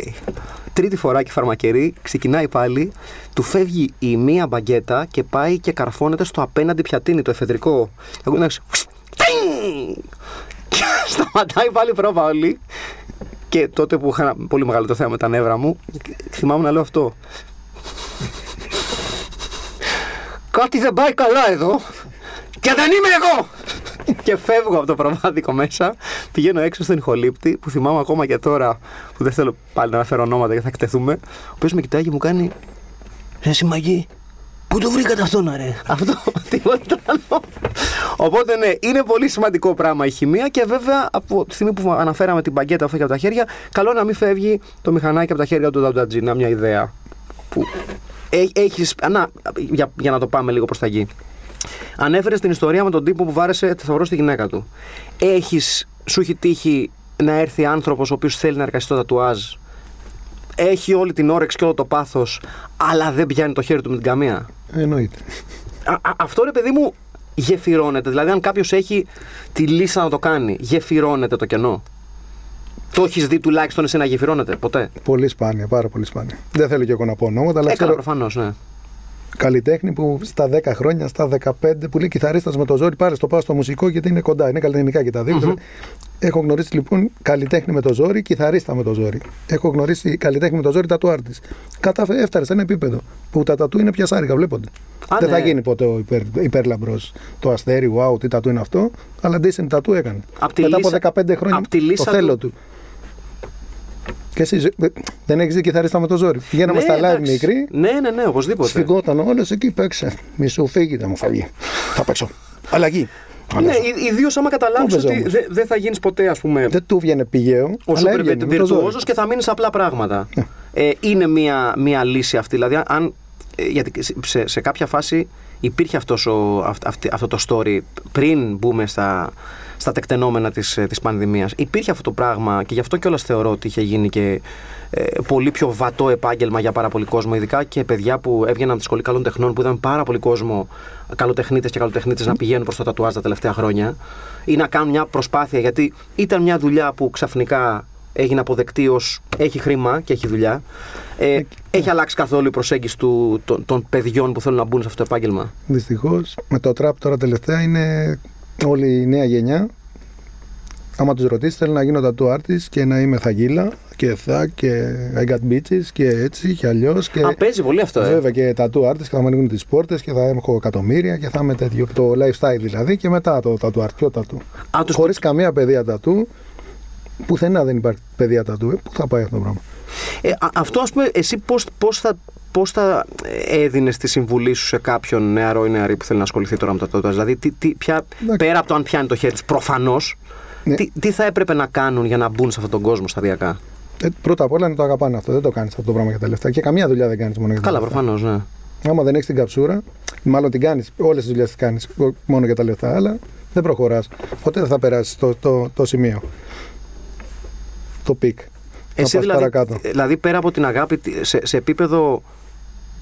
Τρίτη φορά και φαρμακερή, ξεκινάει πάλι, του φεύγει η μία μπαγκέτα και πάει και καρφώνεται στο απέναντι πιατίνι, το εφεδρικό. Εγώ εντάξει, τινγκ! Και σταματάει πάλι η πρόβα όλη. Και τότε που είχα ένα πολύ μεγάλο το θέμα με τα νεύρα μου, θυμάμαι να λέω αυτό. Κάτι δεν πάει καλά εδώ και δεν είμαι εγώ! και φεύγω από το προβάδικο μέσα, πηγαίνω έξω στον ηχολήπτη που θυμάμαι ακόμα και τώρα που δεν θέλω πάλι να αναφέρω ονόματα γιατί θα εκτεθούμε. Ο οποίος με κοιτάει και μου κάνει Ρε εσύ μαγί, πού το βρήκατε αυτό να ρε; Αυτό, τίποτα άλλο. Οπότε ναι, είναι πολύ σημαντικό πράγμα η χημεία και βέβαια από τη στιγμή που αναφέραμε την παγκέτα που φεύγει από τα χέρια, καλό να μην φεύγει το μηχανάκι από τα χέρια του Δαουτατζή. Να μια ιδέα που έ- έχεις, να, για, για να το πάμε λίγο προς τα εκεί. Ανέφερε την ιστορία με τον τύπο που βάρεσε θησαυρό στη γυναίκα του. Έχεις, σου έχει τύχει να έρθει άνθρωπος ο οποίος θέλει να εργαστεί στο τατουάζ; Έχει όλη την όρεξη και όλο το πάθος αλλά δεν πιάνει το χέρι του με την καμία; Εννοείται. Α, α- αυτό ρε παιδί μου γεφυρώνεται. Δηλαδή, αν κάποιος έχει τη λύση να το κάνει, γεφυρώνεται το κενό. Το έχεις δει τουλάχιστον εσύ να γεφυρώνεται; Ποτέ; Πολύ σπάνια, πάρα πολύ σπάνια. Δεν θέλω και εγώ να πω ονόματα, αλλά Έκανα ξέρω προφανώς, ναι. Καλλιτέχνη που στα 10 χρόνια, στα 15, που λέει κιθαρίστας με το ζόρι, πάρε το πάω στο μουσικό γιατί είναι κοντά. Είναι καλλιτεχνικά και τα δυο Έχω γνωρίσει λοιπόν καλλιτέχνη με το ζόρι, κιθαρίστα με το ζόρι. Έχω γνωρίσει καλλιτέχνη με το ζόρι, τατού άρτης. Κατάφερε, έφτασε σε ένα επίπεδο που τα τατού είναι πιασάρικα, βλέπονται. Α, Δεν ναι. θα γίνει ποτέ ο υπερ, υπέρλαμπρος το αστέρι, wow, τι τατού είναι αυτό, αλλά decent τατού έκανε. Απ' τη Μετά λύσα- από 15 χρόνια απ' τη το λύσα θέλω του- του. Και εσύ ε, δεν έχεις δει κιθαρίστα με το ζόρι. Πηγαίναμε Ναι, στα live εντάξει. μικρή, Ναι, ναι, ναι, οπωσδήποτε. Σφιγγόταν όλος εκεί, παίξε. Μη σου φύγει, δεν μου θα βγει. θα παίξω. Αλλαγή. Ναι, ιδίως άμα καταλάβεις Πού ότι παίζει όμως; δεν δεν θα γίνεις ποτέ, ας πούμε, Δεν του βγαίνει πηγαίο. ο αλλά σούπερ έβγαινε με το ζόρι. βιρτουόζο και θα μείνεις σε απλά πράγματα. ε, είναι μια, μια λύση αυτή. Δηλαδή, αν, ε, γιατί σε, σε κάποια φάση υπήρχε αυτός ο, αυ- αυτή- αυτό το story πριν μπούμε στα, στα τεκτενόμενα της, ε, της πανδημίας. Υπήρχε αυτό το πράγμα και γι' αυτό κιόλας θεωρώ ότι είχε γίνει και ε, πολύ πιο βατό επάγγελμα για πάρα πολύ κόσμο, ειδικά και παιδιά που έβγαιναν από τη σχολή καλών τεχνών που είδαν πάρα πολύ κόσμο καλοτεχνίτες και καλοτεχνίτες να πηγαίνουν προς το τατουάζ τα τελευταία χρόνια ή να κάνουν μια προσπάθεια γιατί ήταν μια δουλειά που ξαφνικά έγινε αποδεκτή ως έχει χρήμα και έχει δουλειά. Ε, έχει αλλάξει καθόλου η προσέγγιση του, των, των παιδιών που θέλουν να μπουν σε αυτό το επάγγελμα; Δυστυχώς με το τραπ τώρα τελευταία είναι όλη η νέα γενιά. Άμα τους ρωτήσεις, θέλει να γίνω tattoo artist και να είμαι θαγίλα και θα και I got bitches και έτσι και αλλιώς. Και... Α, παίζει πολύ αυτό, ε. Βέβαια και tattoo artist και θα μου ανοίγουν τις πόρτες και θα έχω εκατομμύρια και θα είμαι τέτοιο. Το lifestyle δηλαδή και μετά το tattoo art. Ποιο tattoo. Α, τους- Χωρίς καμία παιδεία tattoo. Πουθενά δεν υπάρχει παιδεία tattoo. Ε, Πού θα πάει αυτό το πράγμα. Ε, α- αυτό ας πούμε, εσύ πώς, πώς θα, πώς θα έδινες τη συμβουλή σου σε κάποιον νεαρό ή νεαρή που θέλει να ασχοληθεί τώρα με τα τότας; Δηλαδή, τι, τι, ποια, Εντάξει. πέρα από το αν πιάνει το χέρι τους, προφανώς, Ναι. τι, τι θα έπρεπε να κάνουν για να μπουν σε αυτόν τον κόσμο σταδιακά; Ε, πρώτα απ' όλα να το αγαπάνε αυτό. Δεν το κάνεις αυτό το πράγμα για τα λεφτά. Και καμία δουλειά δεν κάνεις μόνο για τα Καλά, λεφτά. προφανώς, ναι. Άμα δεν έχεις την καψούρα, μάλλον την κάνεις, όλες τις δουλειές τις κάνεις μόνο για τα λεφτά, αλλά δεν προχωράς. Ποτέ δεν θα περάσεις το, το, το σημείο. Το peak. Εσύ να πας δηλαδή, παρακάτω. δηλαδή, πέρα από την αγάπη, τι- σε, σε επίπεδο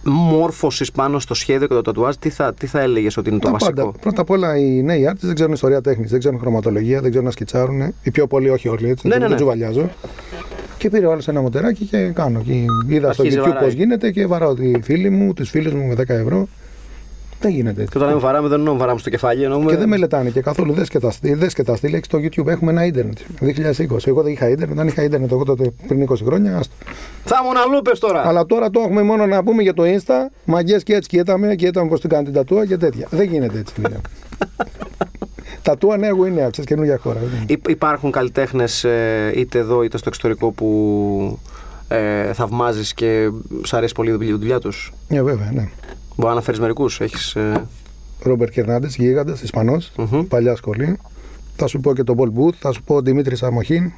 μόρφωσης πάνω στο σχέδιο και το τατουάζ, τι θα, τι θα έλεγες ότι είναι το Τα βασικό; πάντα. Πρώτα απ' όλα οι νέοι artists δεν ξέρουν ιστορία τέχνης, δεν ξέρουν χρωματολογία, δεν ξέρουν να σκιτσάρουν. Οι πιο πολλοί, όχι όλοι έτσι. Ναι, δεν ναι, ναι. τσουβαλιάζω. Και πήρε ο άλλος ένα μοτεράκι και κάνω. Και είδα στο Αρχίζει, YouTube βαράει. πώς γίνεται και βαράω τη φίλη μου, του φίλου μου με 10 ευρώ. Δεν γίνεται Και έτσι. όταν λέμε βαράμε, δεν εννοούμε βαράμε στο κεφάλι. Εννοούμε... Και δεν μελετάνε και καθόλου. Δες και τα στυλ, δες και τα στυλ. έχεις στο YouTube έχουμε ένα ίντερνετ. 2020. Εγώ δεν είχα ίντερνετ, δεν είχα ίντερνετ εγώ τότε πριν 20 χρόνια. άστο. Θα ήμουν αλλούπε τώρα. Αλλά τώρα το έχουμε μόνο να πούμε για το Insta. Μαγκέ και έτσι κοιτάμε και είδαμε πώ την κάνει την τατούα και τέτοια. Δεν γίνεται έτσι. φίλε. τατούα νέα Γουινέα, ξέρεις καινούργια χώρα. δεν είναι. Υ- Υπάρχουν καλλιτέχνες είτε εδώ είτε στο εξωτερικό που ε, θαυμάζεις και σ' αρέσει πολύ η δουλειά- η δουλειά τους; Ε, βέβαια, ναι. Μπορεί να αναφέρεις μερικούς. Έχεις, ε, Ρόμπερτ Κερνάντες, γίγαντας, Ισπανός, Μμμ. παλιά σχολή. Θα σου πω και τον Πολ Μπούθ, θα σου πω ο Δημήτρη Αμοχήν.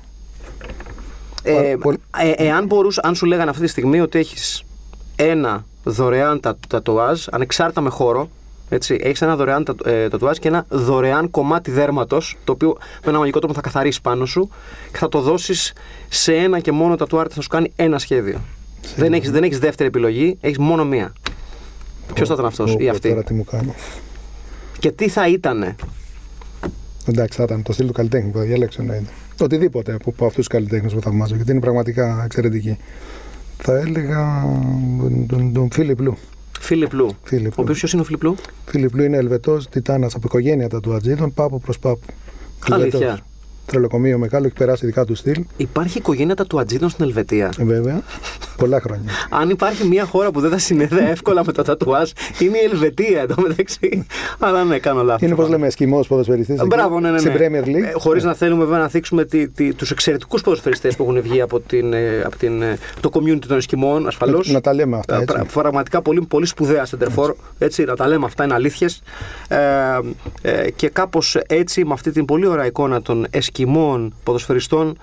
ε, Πάρα πολύ. ε, εάν, μπορούς, αν σου λέγανε αυτή τη στιγμή ότι έχεις ένα δωρεάν τα, τατουάζ, ανεξάρτητα με χώρο, έτσι, έχεις ένα δωρεάν τα, ε, τατουάζ και ένα δωρεάν κομμάτι δέρματος, το οποίο με ένα μαγικό τρόπο θα καθαρίσει πάνω σου και θα το δώσεις σε ένα και μόνο τατουάρτη θα σου κάνει ένα σχέδιο. Δεν έχεις, δεν έχεις δεύτερη επιλογή, έχεις μόνο μία. Ποιος θα ήταν αυτός Ω, ή πω, αυτή; Τώρα τι μου κάνεις. Και τι θα ήτανε; Εντάξει, θα ήταν το στυλ του καλλιτέχνη που θα διαλέξω εννοείται. Οτιδήποτε από, από αυτούς τους καλλιτέχνες που θαυμάζω, γιατί είναι πραγματικά εξαιρετικοί. Θα έλεγα τον, τον, τον Φίλιπ Λου. Φίλιπ Λου. Φίλιπ Ο οποίος Λου. ποιος είναι ο Φίλιπ Λου; Φίλιπ Λου είναι Ελβετός, Τιτάνας από οικογένεια τα του Ατζίδων, πάπου προς πάπου. Αλήθεια. Ελβετός. Τρελοκομείο μεγάλο, έχει περάσει δικά του στυλ. Υπάρχει οικογένεια τα του Ατζίδων στην Ελβετία. Ε, Βέβαια. Πολλά χρόνια. Αν υπάρχει μια χώρα που δεν θα συνδέεται εύκολα με τα τατουάζ, είναι η Ελβετία εδώ μεταξύ. Αλλά ναι, κάνω λάθος. Είναι πώς λέμε, Εσκιμό ποδοσφαιριστής. Μπράβο, ναι, ναι. ναι. Στην Premier League. Χωρίς να θέλουμε βέβαια να θίξουμε τη, τη, τους εξαιρετικούς ποδοσφαιριστές που έχουν βγει από, την, ε, από την, ε, το community των Εσκιμών, ασφαλώς. Να τα λέμε αυτά. Έτσι. Πραγματικά πολύ, πολύ σπουδαία σεντερφόρ. Έτσι, να τα λέμε αυτά, είναι αλήθειες. Ε, ε, και κάπως έτσι, με αυτή την πολύ ωραία εικόνα των Εσκιμών ποδοσφαιριστών α,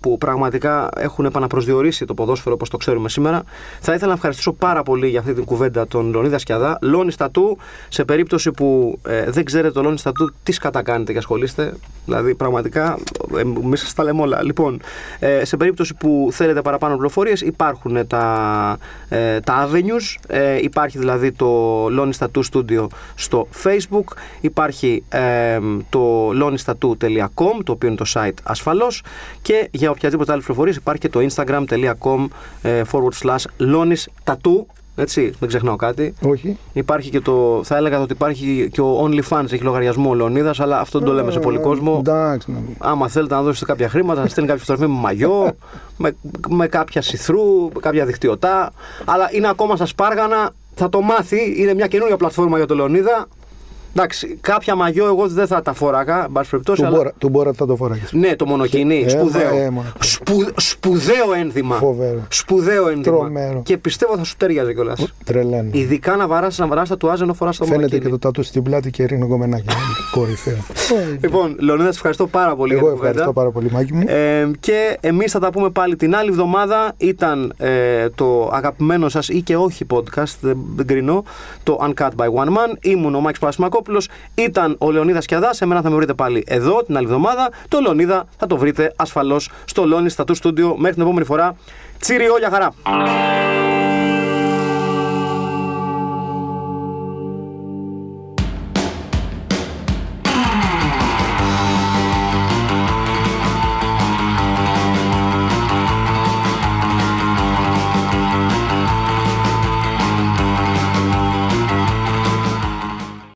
που πραγματικά έχουν επαναπροσδιορίσει το ποδόσφαιρο όπως το ξέρουμε σήμερα. Θα ήθελα να ευχαριστήσω πάρα πολύ για αυτή την κουβέντα τον Λονίδα Σκιαδά. Λόνι Στατού, σε περίπτωση που ε, δεν ξέρετε το Λόνι Στατού, τι σκατακάνετε και ασχολείστε. Δηλαδή, πραγματικά, ε, εμεί σας τα λέμε όλα. Λοιπόν, ε, σε περίπτωση που θέλετε παραπάνω πληροφορίες, υπάρχουν τα, ε, τα avenues. Ε, υπάρχει δηλαδή το Lonnie Tattoo Studio στο Facebook. Υπάρχει ε, το lonnistattoo.com, το οποίο είναι το site ασφαλώς. Και για οποιαδήποτε άλλη πληροφορίες υπάρχει και το instagram.com ε, forward slash Lonis Tattoo. Έτσι, δεν ξεχνάω κάτι. Όχι. Υπάρχει και το. Θα έλεγα ότι υπάρχει και ο OnlyFans, έχει λογαριασμό ο Λεωνίδας, αλλά αυτό δεν το λέμε σε πολύ κόσμο. Εντάξει. ναι. Άμα θέλετε να δώσετε κάποια χρήματα, θα στέλνει κάποια φωτογραφία με μαγιό, με, με κάποια σιθρού, κάποια δικτυωτά. Αλλά είναι ακόμα στα σπάργανα, θα το μάθει. Είναι μια καινούργια πλατφόρμα για τον Λεωνίδα. Εντάξει, κάποια μαγιό εγώ δεν θα τα φόραγα, εν πάση περιπτώσει. Του αλλά- Μπόρα- Του Μπόρα θα το φοράγεις. Ναι, το μονοκινή. Ε, σπουδαίο. ε, μόνο. Σπου, σπουδαίο ένδυμα. Φοβερό. Σπουδαίο ένδυμα. Τρομερό. Και πιστεύω θα σου τέριαζε κιόλας. Τρελαίνω. Ειδικά να βαράσει να βαράσει τα τουάζ ενώ φοράς το Φαίνεται μονοκίνη. και το τατού στην πλάτη και ρίχνω κομμενάκι. Κορυφαίο. Λοιπόν, Λεωνίδα, σε ευχαριστώ πάρα πολύ Εγώ για την κουβέντα. ευχαριστώ πάρα πολύ, Μάκη μου. Ε, και εμείς θα τα πούμε πάλι την άλλη εβδομάδα. Ήταν ε, το αγαπημένο σας ή και όχι podcast, δεν, δεν κρίνω, το Uncut by One Man. Ήμουν ο Μάκης Παρασημακόπουλος, ήταν ο Λεωνίδας Κιαδάς. Εμένα θα με βρείτε πάλι εδώ την άλλη εβδομάδα. Το Λεωνίδα θα το βρείτε ασφαλώς στο Lonely Tattoo Studio. Μέχρι την επόμενη φορά. Τσίριο, για χαρά!